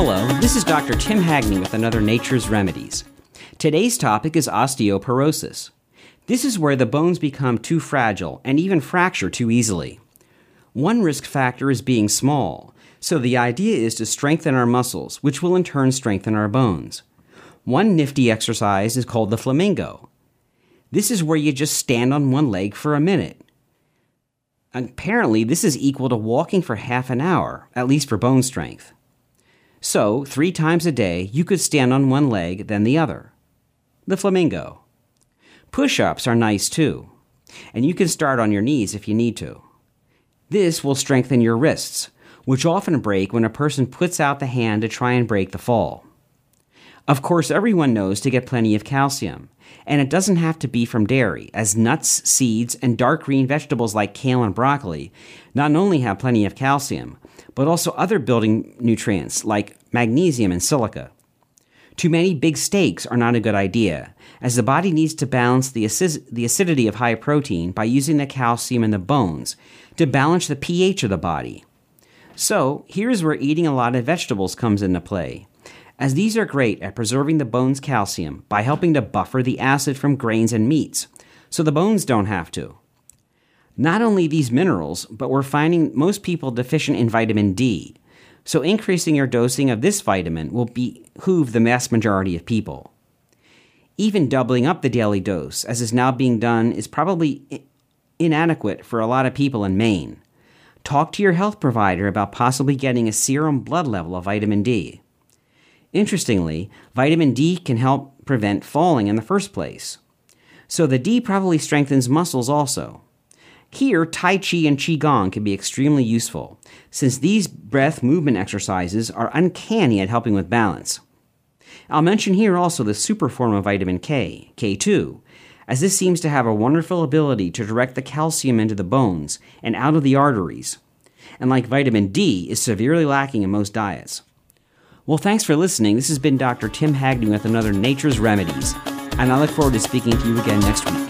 Hello, this is Dr. Tim Hagney with another Nature's Remedies. Today's topic is osteoporosis. This is where the bones become too fragile and even fracture too easily. One risk factor is being small, so the idea is to strengthen our muscles, which will in turn strengthen our bones. One nifty exercise is called the flamingo. This is where you just stand on one leg for a minute. Apparently, this is equal to walking for half an hour, at least for bone strength. So, three times a day, you could stand on one leg, then the other. The flamingo. Push ups are nice too, and you can start on your knees if you need to. This will strengthen your wrists, which often break when a person puts out the hand to try and break the fall. Of course, everyone knows to get plenty of calcium, and it doesn't have to be from dairy, as nuts, seeds, and dark green vegetables like kale and broccoli not only have plenty of calcium, but also other building nutrients like magnesium and silica. Too many big steaks are not a good idea, as the body needs to balance the, the acidity of high protein by using the calcium in the bones to balance the pH of the body. So, here's where eating a lot of vegetables comes into play as these are great at preserving the bone's calcium by helping to buffer the acid from grains and meats, so the bones don't have to. Not only these minerals, but we're finding most people deficient in vitamin D, so increasing your dosing of this vitamin will behoove the vast majority of people. Even doubling up the daily dose, as is now being done, is probably inadequate for a lot of people in Maine. Talk to your health provider about possibly getting a serum blood level of vitamin D. Interestingly, vitamin D can help prevent falling in the first place. So the D probably strengthens muscles also. Here, Tai Chi and Qigong can be extremely useful, since these breath movement exercises are uncanny at helping with balance. I'll mention here also the super form of vitamin K, K2, as this seems to have a wonderful ability to direct the calcium into the bones and out of the arteries, and like vitamin D, is severely lacking in most diets. Well, thanks for listening. This has been Dr. Tim Hagney with another Nature's Remedies, and I look forward to speaking to you again next week.